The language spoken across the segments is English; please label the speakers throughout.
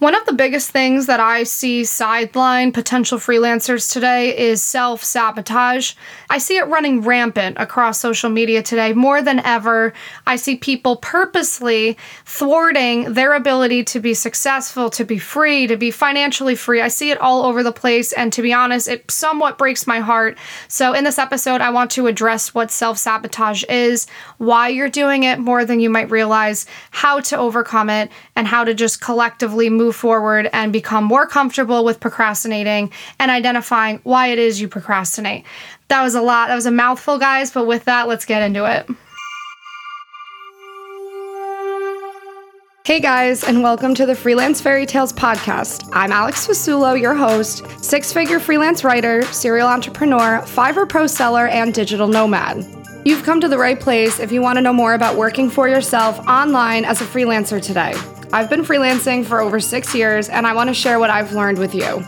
Speaker 1: One of the biggest things that I see sideline potential freelancers today is self sabotage. I see it running rampant across social media today more than ever. I see people purposely thwarting their ability to be successful, to be free, to be financially free. I see it all over the place, and to be honest, it somewhat breaks my heart. So, in this episode, I want to address what self sabotage is, why you're doing it more than you might realize, how to overcome it, and how to just collectively move move forward and become more comfortable with procrastinating and identifying why it is you procrastinate. That was a lot. That was a mouthful, guys, but with that, let's get into it. Hey guys, and welcome to the Freelance Fairy Tales podcast. I'm Alex Fasulo, your host, six figure freelance writer, serial entrepreneur, Fiverr pro seller, and digital nomad. You've come to the right place if you want to know more about working for yourself online as a freelancer today. I've been freelancing for over six years, and I want to share what I've learned with you.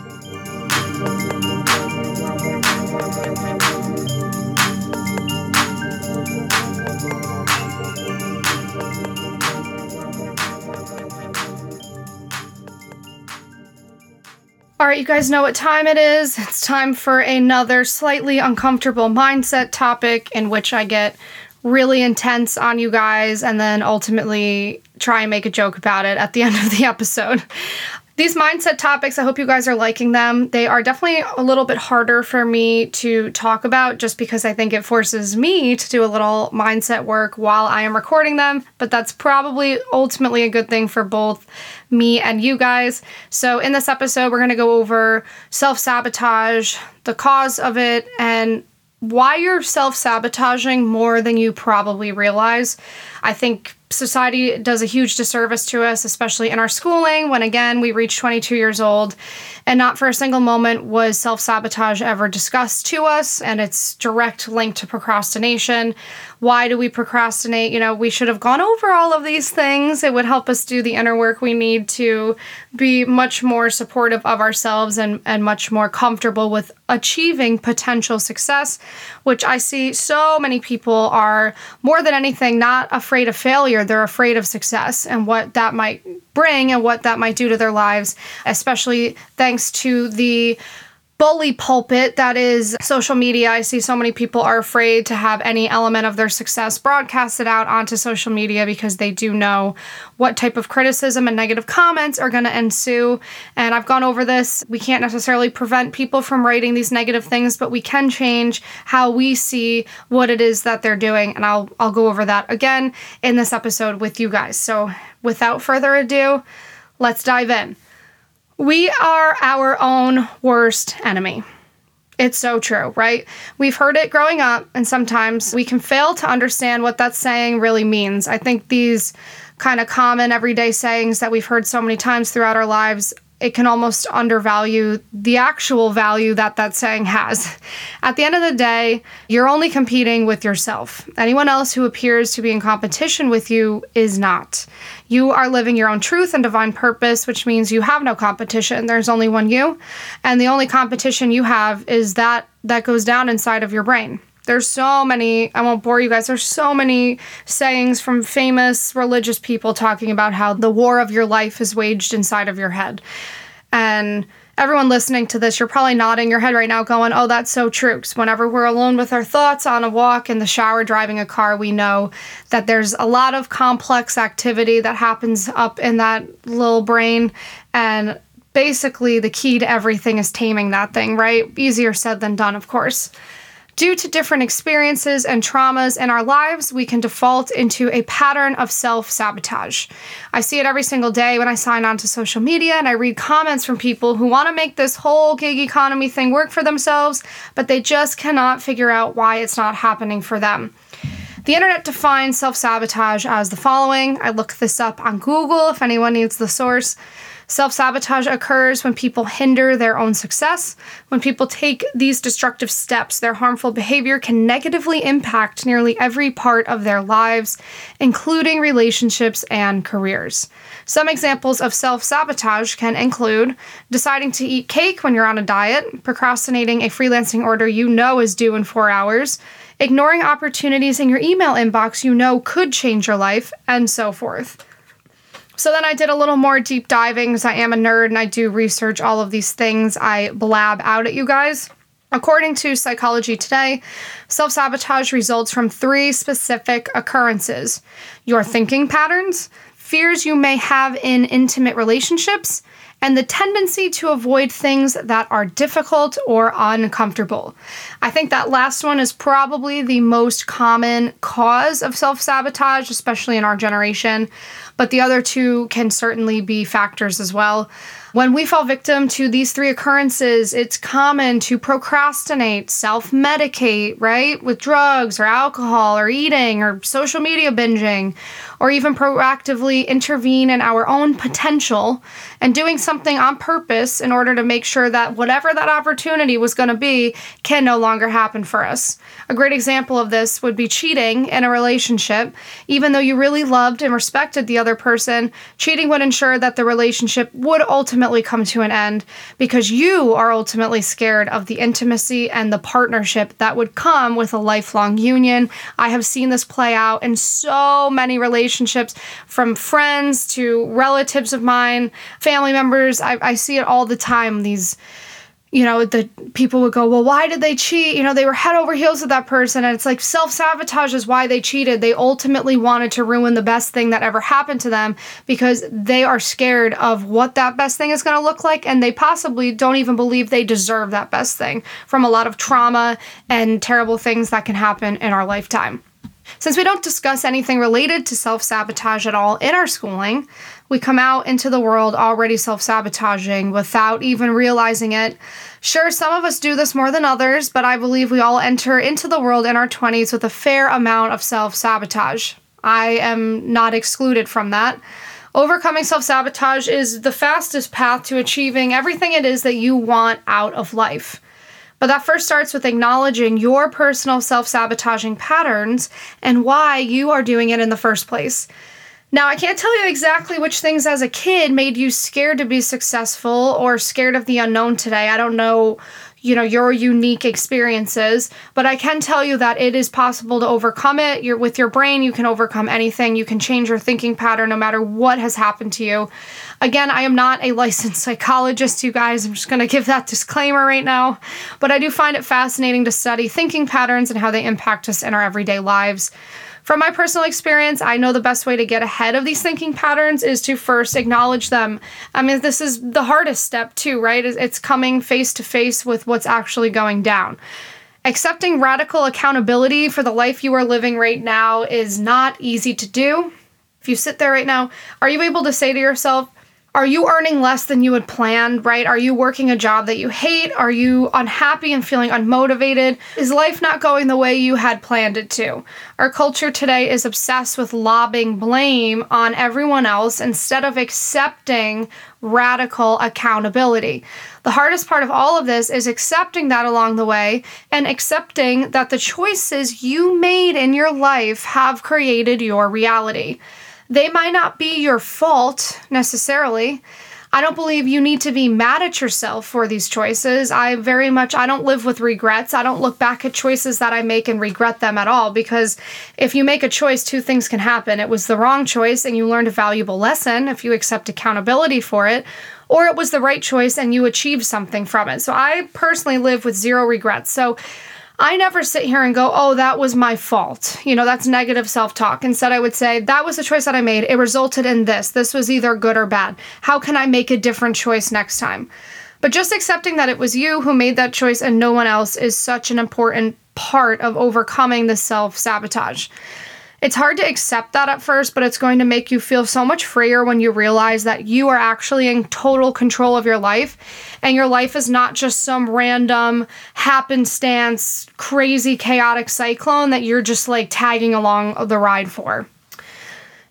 Speaker 1: All right, you guys know what time it is. It's time for another slightly uncomfortable mindset topic in which I get really intense on you guys and then ultimately try and make a joke about it at the end of the episode. These mindset topics, I hope you guys are liking them. They are definitely a little bit harder for me to talk about just because I think it forces me to do a little mindset work while I am recording them, but that's probably ultimately a good thing for both me and you guys. So, in this episode, we're going to go over self sabotage, the cause of it, and why you're self sabotaging more than you probably realize. I think society does a huge disservice to us, especially in our schooling, when again we reach 22 years old and not for a single moment was self sabotage ever discussed to us and its direct link to procrastination. Why do we procrastinate? You know, we should have gone over all of these things. It would help us do the inner work we need to be much more supportive of ourselves and, and much more comfortable with achieving potential success, which I see so many people are more than anything not afraid of failure. They're afraid of success and what that might bring and what that might do to their lives, especially thanks to the bully pulpit that is social media. I see so many people are afraid to have any element of their success broadcasted out onto social media because they do know what type of criticism and negative comments are going to ensue. And I've gone over this. We can't necessarily prevent people from writing these negative things, but we can change how we see what it is that they're doing. And I'll I'll go over that again in this episode with you guys. So, without further ado, let's dive in. We are our own worst enemy. It's so true, right? We've heard it growing up, and sometimes we can fail to understand what that saying really means. I think these kind of common everyday sayings that we've heard so many times throughout our lives it can almost undervalue the actual value that that saying has. At the end of the day, you're only competing with yourself. Anyone else who appears to be in competition with you is not. You are living your own truth and divine purpose, which means you have no competition. There's only one you, and the only competition you have is that that goes down inside of your brain. There's so many, I won't bore you guys, there's so many sayings from famous religious people talking about how the war of your life is waged inside of your head. And everyone listening to this, you're probably nodding your head right now, going, Oh, that's so true. Because whenever we're alone with our thoughts on a walk, in the shower, driving a car, we know that there's a lot of complex activity that happens up in that little brain. And basically, the key to everything is taming that thing, right? Easier said than done, of course. Due to different experiences and traumas in our lives, we can default into a pattern of self sabotage. I see it every single day when I sign on to social media and I read comments from people who want to make this whole gig economy thing work for themselves, but they just cannot figure out why it's not happening for them. The internet defines self sabotage as the following. I looked this up on Google if anyone needs the source. Self sabotage occurs when people hinder their own success. When people take these destructive steps, their harmful behavior can negatively impact nearly every part of their lives, including relationships and careers. Some examples of self sabotage can include deciding to eat cake when you're on a diet, procrastinating a freelancing order you know is due in four hours, ignoring opportunities in your email inbox you know could change your life, and so forth. So then I did a little more deep diving because I am a nerd and I do research all of these things I blab out at you guys. According to Psychology Today, self sabotage results from three specific occurrences your thinking patterns, fears you may have in intimate relationships, and the tendency to avoid things that are difficult or uncomfortable. I think that last one is probably the most common cause of self sabotage, especially in our generation, but the other two can certainly be factors as well. When we fall victim to these three occurrences, it's common to procrastinate, self medicate, right? With drugs or alcohol or eating or social media binging, or even proactively intervene in our own potential and doing something on purpose in order to make sure that whatever that opportunity was going to be can no longer happen for us. A great example of this would be cheating in a relationship. Even though you really loved and respected the other person, cheating would ensure that the relationship would ultimately come to an end because you are ultimately scared of the intimacy and the partnership that would come with a lifelong union. I have seen this play out in so many relationships from friends to relatives of mine, family members. I, I see it all the time. These you know, the people would go, well, why did they cheat? You know, they were head over heels with that person. And it's like self sabotage is why they cheated. They ultimately wanted to ruin the best thing that ever happened to them because they are scared of what that best thing is going to look like. And they possibly don't even believe they deserve that best thing from a lot of trauma and terrible things that can happen in our lifetime. Since we don't discuss anything related to self sabotage at all in our schooling, we come out into the world already self sabotaging without even realizing it. Sure, some of us do this more than others, but I believe we all enter into the world in our 20s with a fair amount of self sabotage. I am not excluded from that. Overcoming self sabotage is the fastest path to achieving everything it is that you want out of life. But that first starts with acknowledging your personal self sabotaging patterns and why you are doing it in the first place. Now, I can't tell you exactly which things as a kid made you scared to be successful or scared of the unknown today. I don't know, you know, your unique experiences, but I can tell you that it is possible to overcome it. You're with your brain, you can overcome anything. You can change your thinking pattern no matter what has happened to you. Again, I am not a licensed psychologist, you guys. I'm just going to give that disclaimer right now, but I do find it fascinating to study thinking patterns and how they impact us in our everyday lives. From my personal experience, I know the best way to get ahead of these thinking patterns is to first acknowledge them. I mean, this is the hardest step, too, right? It's coming face to face with what's actually going down. Accepting radical accountability for the life you are living right now is not easy to do. If you sit there right now, are you able to say to yourself, are you earning less than you had planned, right? Are you working a job that you hate? Are you unhappy and feeling unmotivated? Is life not going the way you had planned it to? Our culture today is obsessed with lobbing blame on everyone else instead of accepting radical accountability. The hardest part of all of this is accepting that along the way and accepting that the choices you made in your life have created your reality. They might not be your fault necessarily. I don't believe you need to be mad at yourself for these choices. I very much I don't live with regrets. I don't look back at choices that I make and regret them at all because if you make a choice, two things can happen. It was the wrong choice and you learned a valuable lesson if you accept accountability for it, or it was the right choice and you achieved something from it. So I personally live with zero regrets. So I never sit here and go, oh, that was my fault. You know, that's negative self talk. Instead, I would say, that was the choice that I made. It resulted in this. This was either good or bad. How can I make a different choice next time? But just accepting that it was you who made that choice and no one else is such an important part of overcoming the self sabotage. It's hard to accept that at first, but it's going to make you feel so much freer when you realize that you are actually in total control of your life and your life is not just some random happenstance, crazy, chaotic cyclone that you're just like tagging along the ride for.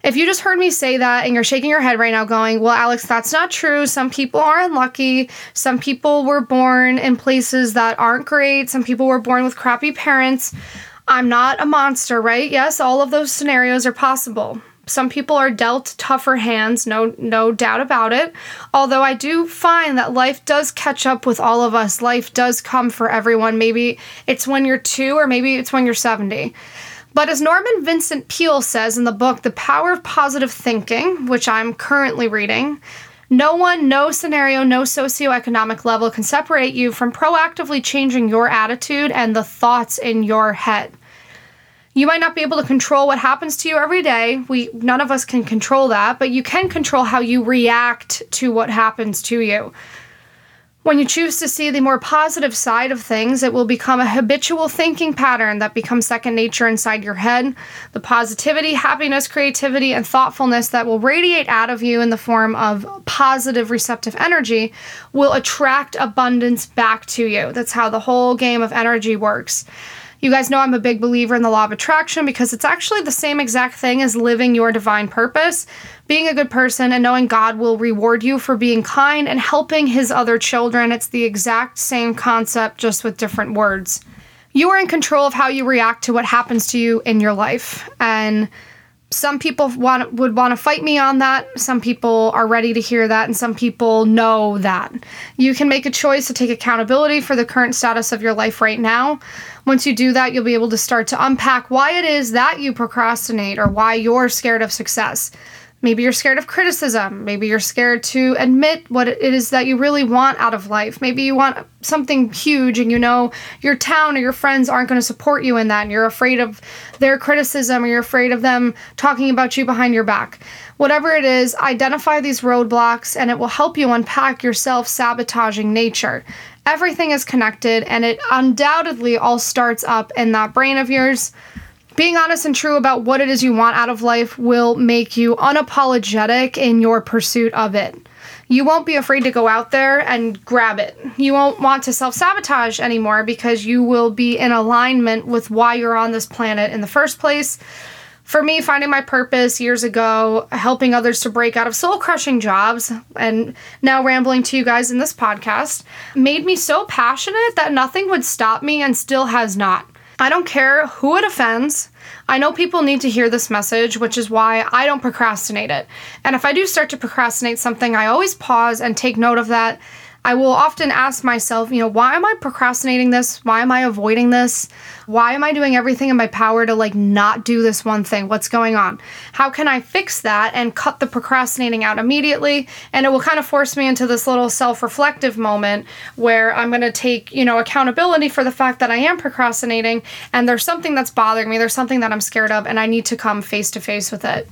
Speaker 1: If you just heard me say that and you're shaking your head right now, going, Well, Alex, that's not true. Some people are unlucky. Some people were born in places that aren't great. Some people were born with crappy parents. I'm not a monster, right? Yes, all of those scenarios are possible. Some people are dealt tougher hands, no no doubt about it. Although I do find that life does catch up with all of us. Life does come for everyone. Maybe it's when you're 2 or maybe it's when you're 70. But as Norman Vincent Peale says in the book The Power of Positive Thinking, which I'm currently reading, no one, no scenario, no socioeconomic level can separate you from proactively changing your attitude and the thoughts in your head. You might not be able to control what happens to you every day. We none of us can control that, but you can control how you react to what happens to you. When you choose to see the more positive side of things, it will become a habitual thinking pattern that becomes second nature inside your head. The positivity, happiness, creativity, and thoughtfulness that will radiate out of you in the form of positive receptive energy will attract abundance back to you. That's how the whole game of energy works. You guys know I'm a big believer in the law of attraction because it's actually the same exact thing as living your divine purpose, being a good person, and knowing God will reward you for being kind and helping his other children. It's the exact same concept, just with different words. You are in control of how you react to what happens to you in your life. And some people want would want to fight me on that. Some people are ready to hear that and some people know that. You can make a choice to take accountability for the current status of your life right now. Once you do that, you'll be able to start to unpack why it is that you procrastinate or why you're scared of success. Maybe you're scared of criticism. Maybe you're scared to admit what it is that you really want out of life. Maybe you want something huge and you know your town or your friends aren't going to support you in that and you're afraid of their criticism or you're afraid of them talking about you behind your back. Whatever it is, identify these roadblocks and it will help you unpack your self sabotaging nature. Everything is connected and it undoubtedly all starts up in that brain of yours being honest and true about what it is you want out of life will make you unapologetic in your pursuit of it. You won't be afraid to go out there and grab it. You won't want to self sabotage anymore because you will be in alignment with why you're on this planet in the first place. For me, finding my purpose years ago, helping others to break out of soul crushing jobs, and now rambling to you guys in this podcast, made me so passionate that nothing would stop me and still has not. I don't care who it offends. I know people need to hear this message, which is why I don't procrastinate it. And if I do start to procrastinate something, I always pause and take note of that I will often ask myself, you know, why am I procrastinating this? Why am I avoiding this? Why am I doing everything in my power to like not do this one thing? What's going on? How can I fix that and cut the procrastinating out immediately? And it will kind of force me into this little self-reflective moment where I'm going to take, you know, accountability for the fact that I am procrastinating and there's something that's bothering me, there's something that I'm scared of and I need to come face to face with it.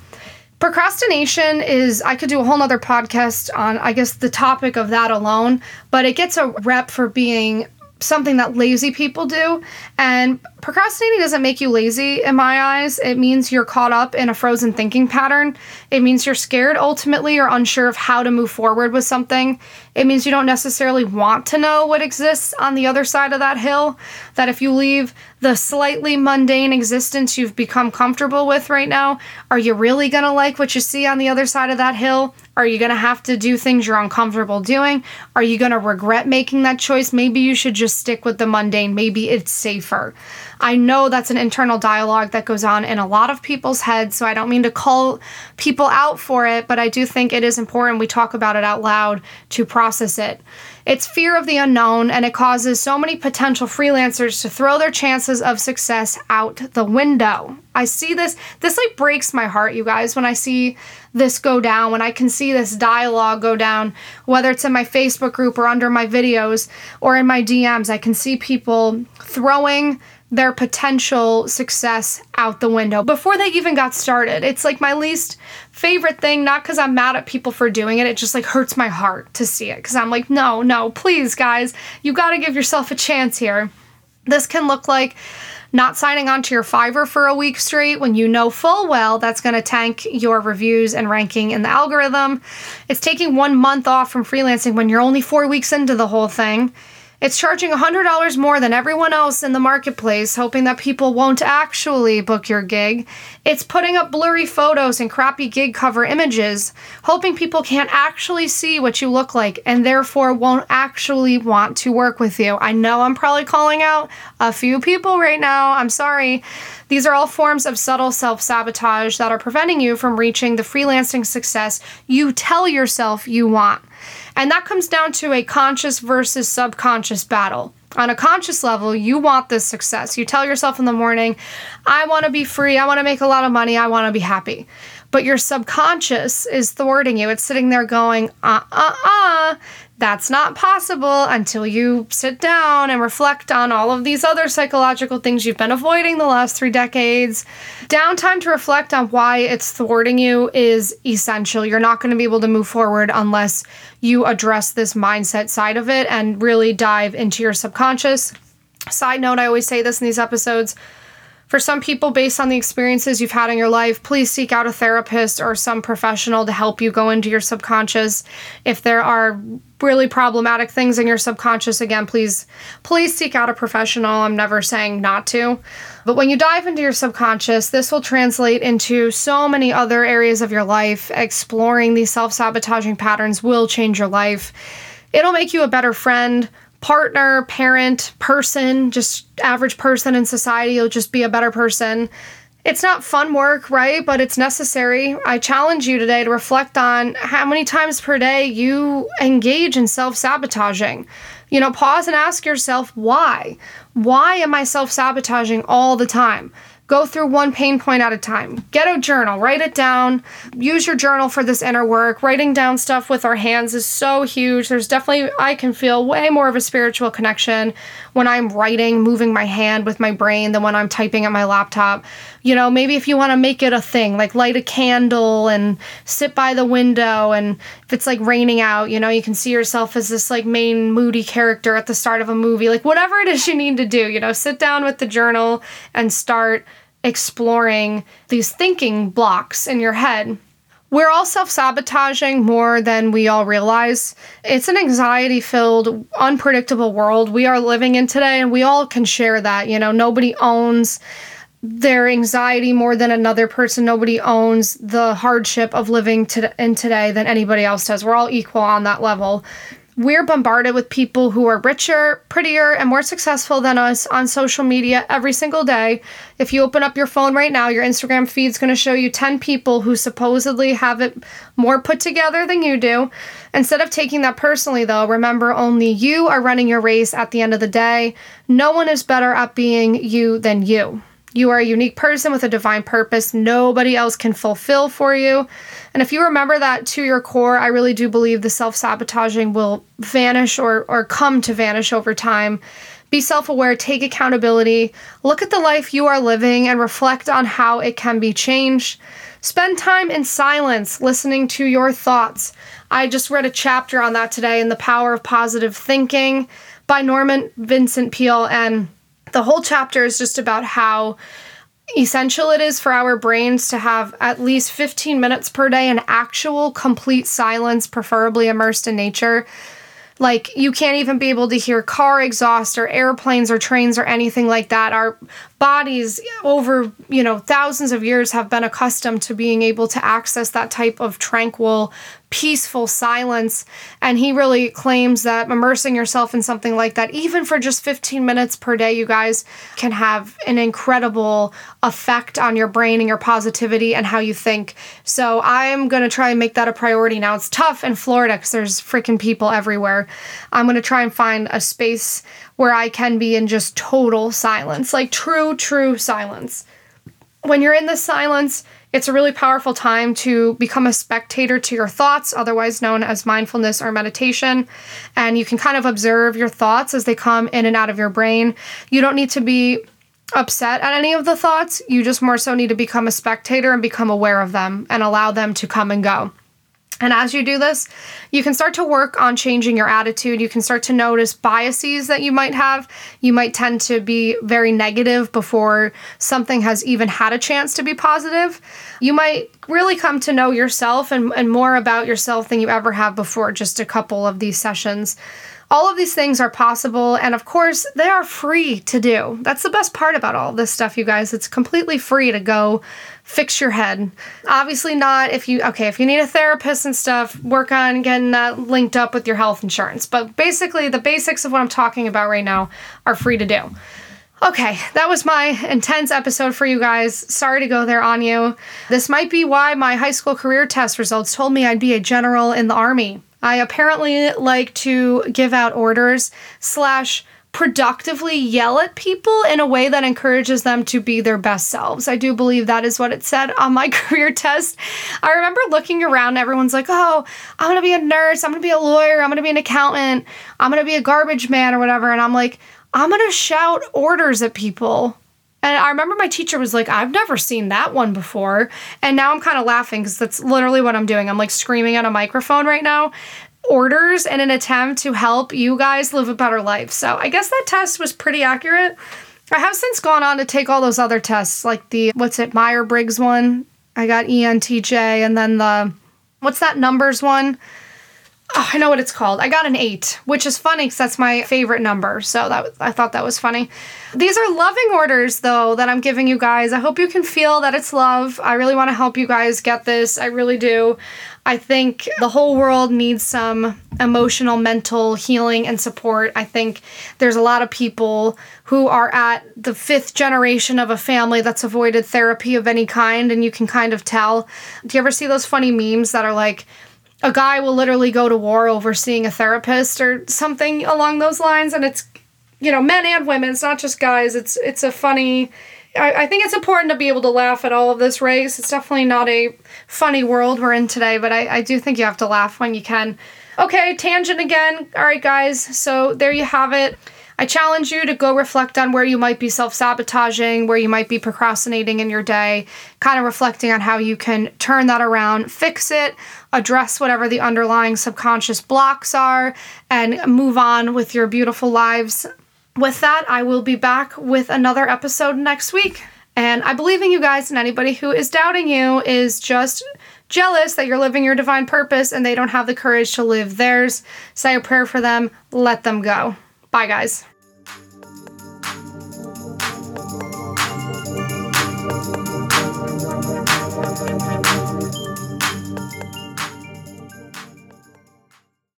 Speaker 1: Procrastination is, I could do a whole nother podcast on, I guess, the topic of that alone, but it gets a rep for being something that lazy people do. And procrastinating doesn't make you lazy in my eyes. It means you're caught up in a frozen thinking pattern. It means you're scared ultimately or unsure of how to move forward with something. It means you don't necessarily want to know what exists on the other side of that hill. That if you leave the slightly mundane existence you've become comfortable with right now, are you really going to like what you see on the other side of that hill? Are you going to have to do things you're uncomfortable doing? Are you going to regret making that choice? Maybe you should just stick with the mundane. Maybe it's safer. I know that's an internal dialogue that goes on in a lot of people's heads, so I don't mean to call people out for it, but I do think it is important we talk about it out loud to process it. It's fear of the unknown, and it causes so many potential freelancers to throw their chances of success out the window. I see this, this like breaks my heart, you guys, when I see this go down, when I can see this dialogue go down, whether it's in my Facebook group or under my videos or in my DMs. I can see people throwing their potential success out the window before they even got started. It's like my least favorite thing, not because I'm mad at people for doing it, it just like hurts my heart to see it because I'm like, no, no, please, guys, you got to give yourself a chance here. This can look like not signing on to your Fiverr for a week straight when you know full well that's going to tank your reviews and ranking in the algorithm. It's taking one month off from freelancing when you're only four weeks into the whole thing. It's charging $100 more than everyone else in the marketplace, hoping that people won't actually book your gig. It's putting up blurry photos and crappy gig cover images, hoping people can't actually see what you look like and therefore won't actually want to work with you. I know I'm probably calling out a few people right now. I'm sorry. These are all forms of subtle self sabotage that are preventing you from reaching the freelancing success you tell yourself you want. And that comes down to a conscious versus subconscious battle. On a conscious level, you want this success. You tell yourself in the morning, I want to be free, I want to make a lot of money, I want to be happy. But your subconscious is thwarting you. It's sitting there going, uh uh uh, that's not possible until you sit down and reflect on all of these other psychological things you've been avoiding the last three decades. Downtime to reflect on why it's thwarting you is essential. You're not going to be able to move forward unless you address this mindset side of it and really dive into your subconscious. Side note, I always say this in these episodes for some people, based on the experiences you've had in your life, please seek out a therapist or some professional to help you go into your subconscious. If there are really problematic things in your subconscious, again, please please seek out a professional. I'm never saying not to. But when you dive into your subconscious, this will translate into so many other areas of your life. Exploring these self-sabotaging patterns will change your life. It'll make you a better friend, partner, parent, person, just average person in society. You'll just be a better person. It's not fun work, right? But it's necessary. I challenge you today to reflect on how many times per day you engage in self sabotaging. You know, pause and ask yourself why. Why am I self sabotaging all the time? Go through one pain point at a time. Get a journal, write it down. Use your journal for this inner work. Writing down stuff with our hands is so huge. There's definitely, I can feel way more of a spiritual connection when I'm writing, moving my hand with my brain than when I'm typing at my laptop. You know, maybe if you want to make it a thing, like light a candle and sit by the window. And if it's like raining out, you know, you can see yourself as this like main moody character at the start of a movie. Like whatever it is you need to do, you know, sit down with the journal and start exploring these thinking blocks in your head. We're all self sabotaging more than we all realize. It's an anxiety filled, unpredictable world we are living in today, and we all can share that. You know, nobody owns their anxiety more than another person. Nobody owns the hardship of living to- in today than anybody else does. We're all equal on that level we're bombarded with people who are richer, prettier, and more successful than us on social media every single day. If you open up your phone right now, your Instagram feed's going to show you 10 people who supposedly have it more put together than you do. Instead of taking that personally, though, remember only you are running your race at the end of the day. No one is better at being you than you. You are a unique person with a divine purpose. Nobody else can fulfill for you. And if you remember that to your core, I really do believe the self sabotaging will vanish or, or come to vanish over time. Be self aware, take accountability, look at the life you are living, and reflect on how it can be changed. Spend time in silence, listening to your thoughts. I just read a chapter on that today in The Power of Positive Thinking by Norman Vincent Peale, and the whole chapter is just about how essential it is for our brains to have at least 15 minutes per day in actual complete silence, preferably immersed in nature. Like, you can't even be able to hear car exhaust or airplanes or trains or anything like that. Our bodies, over, you know, thousands of years, have been accustomed to being able to access that type of tranquil peaceful silence. And he really claims that immersing yourself in something like that, even for just 15 minutes per day, you guys can have an incredible effect on your brain and your positivity and how you think. So I'm going to try and make that a priority now. It's tough in Florida because there's freaking people everywhere. I'm going to try and find a space where I can be in just total silence, like true, true silence. When you're in the silence, it's a really powerful time to become a spectator to your thoughts, otherwise known as mindfulness or meditation. And you can kind of observe your thoughts as they come in and out of your brain. You don't need to be upset at any of the thoughts. You just more so need to become a spectator and become aware of them and allow them to come and go. And as you do this, you can start to work on changing your attitude. You can start to notice biases that you might have. You might tend to be very negative before something has even had a chance to be positive. You might really come to know yourself and, and more about yourself than you ever have before, just a couple of these sessions. All of these things are possible, and of course, they are free to do. That's the best part about all this stuff, you guys. It's completely free to go fix your head. Obviously, not if you, okay, if you need a therapist and stuff, work on getting that linked up with your health insurance. But basically, the basics of what I'm talking about right now are free to do. Okay, that was my intense episode for you guys. Sorry to go there on you. This might be why my high school career test results told me I'd be a general in the army. I apparently like to give out orders slash productively yell at people in a way that encourages them to be their best selves. I do believe that is what it said on my career test. I remember looking around, everyone's like, oh, I'm gonna be a nurse, I'm gonna be a lawyer, I'm gonna be an accountant, I'm gonna be a garbage man or whatever. And I'm like, I'm gonna shout orders at people. And I remember my teacher was like, I've never seen that one before. And now I'm kind of laughing because that's literally what I'm doing. I'm like screaming at a microphone right now orders in an attempt to help you guys live a better life. So I guess that test was pretty accurate. I have since gone on to take all those other tests, like the, what's it, Meyer Briggs one. I got ENTJ, and then the, what's that numbers one? Oh, I know what it's called. I got an eight, which is funny because that's my favorite number. So that I thought that was funny. These are loving orders, though, that I'm giving you guys. I hope you can feel that it's love. I really want to help you guys get this. I really do. I think the whole world needs some emotional, mental healing and support. I think there's a lot of people who are at the fifth generation of a family that's avoided therapy of any kind, and you can kind of tell. Do you ever see those funny memes that are like, a guy will literally go to war over seeing a therapist or something along those lines, and it's you know men and women. It's not just guys. It's it's a funny I, I think it's important to be able to laugh at all of this race. It's definitely not a funny world we're in today, but I, I do think you have to laugh when you can. Okay, tangent again. All right, guys. So there you have it. I challenge you to go reflect on where you might be self sabotaging, where you might be procrastinating in your day, kind of reflecting on how you can turn that around, fix it, address whatever the underlying subconscious blocks are, and move on with your beautiful lives with that, I will be back with another episode next week. And I believe in you guys, and anybody who is doubting you is just jealous that you're living your divine purpose and they don't have the courage to live theirs. Say a prayer for them, let them go. Bye, guys.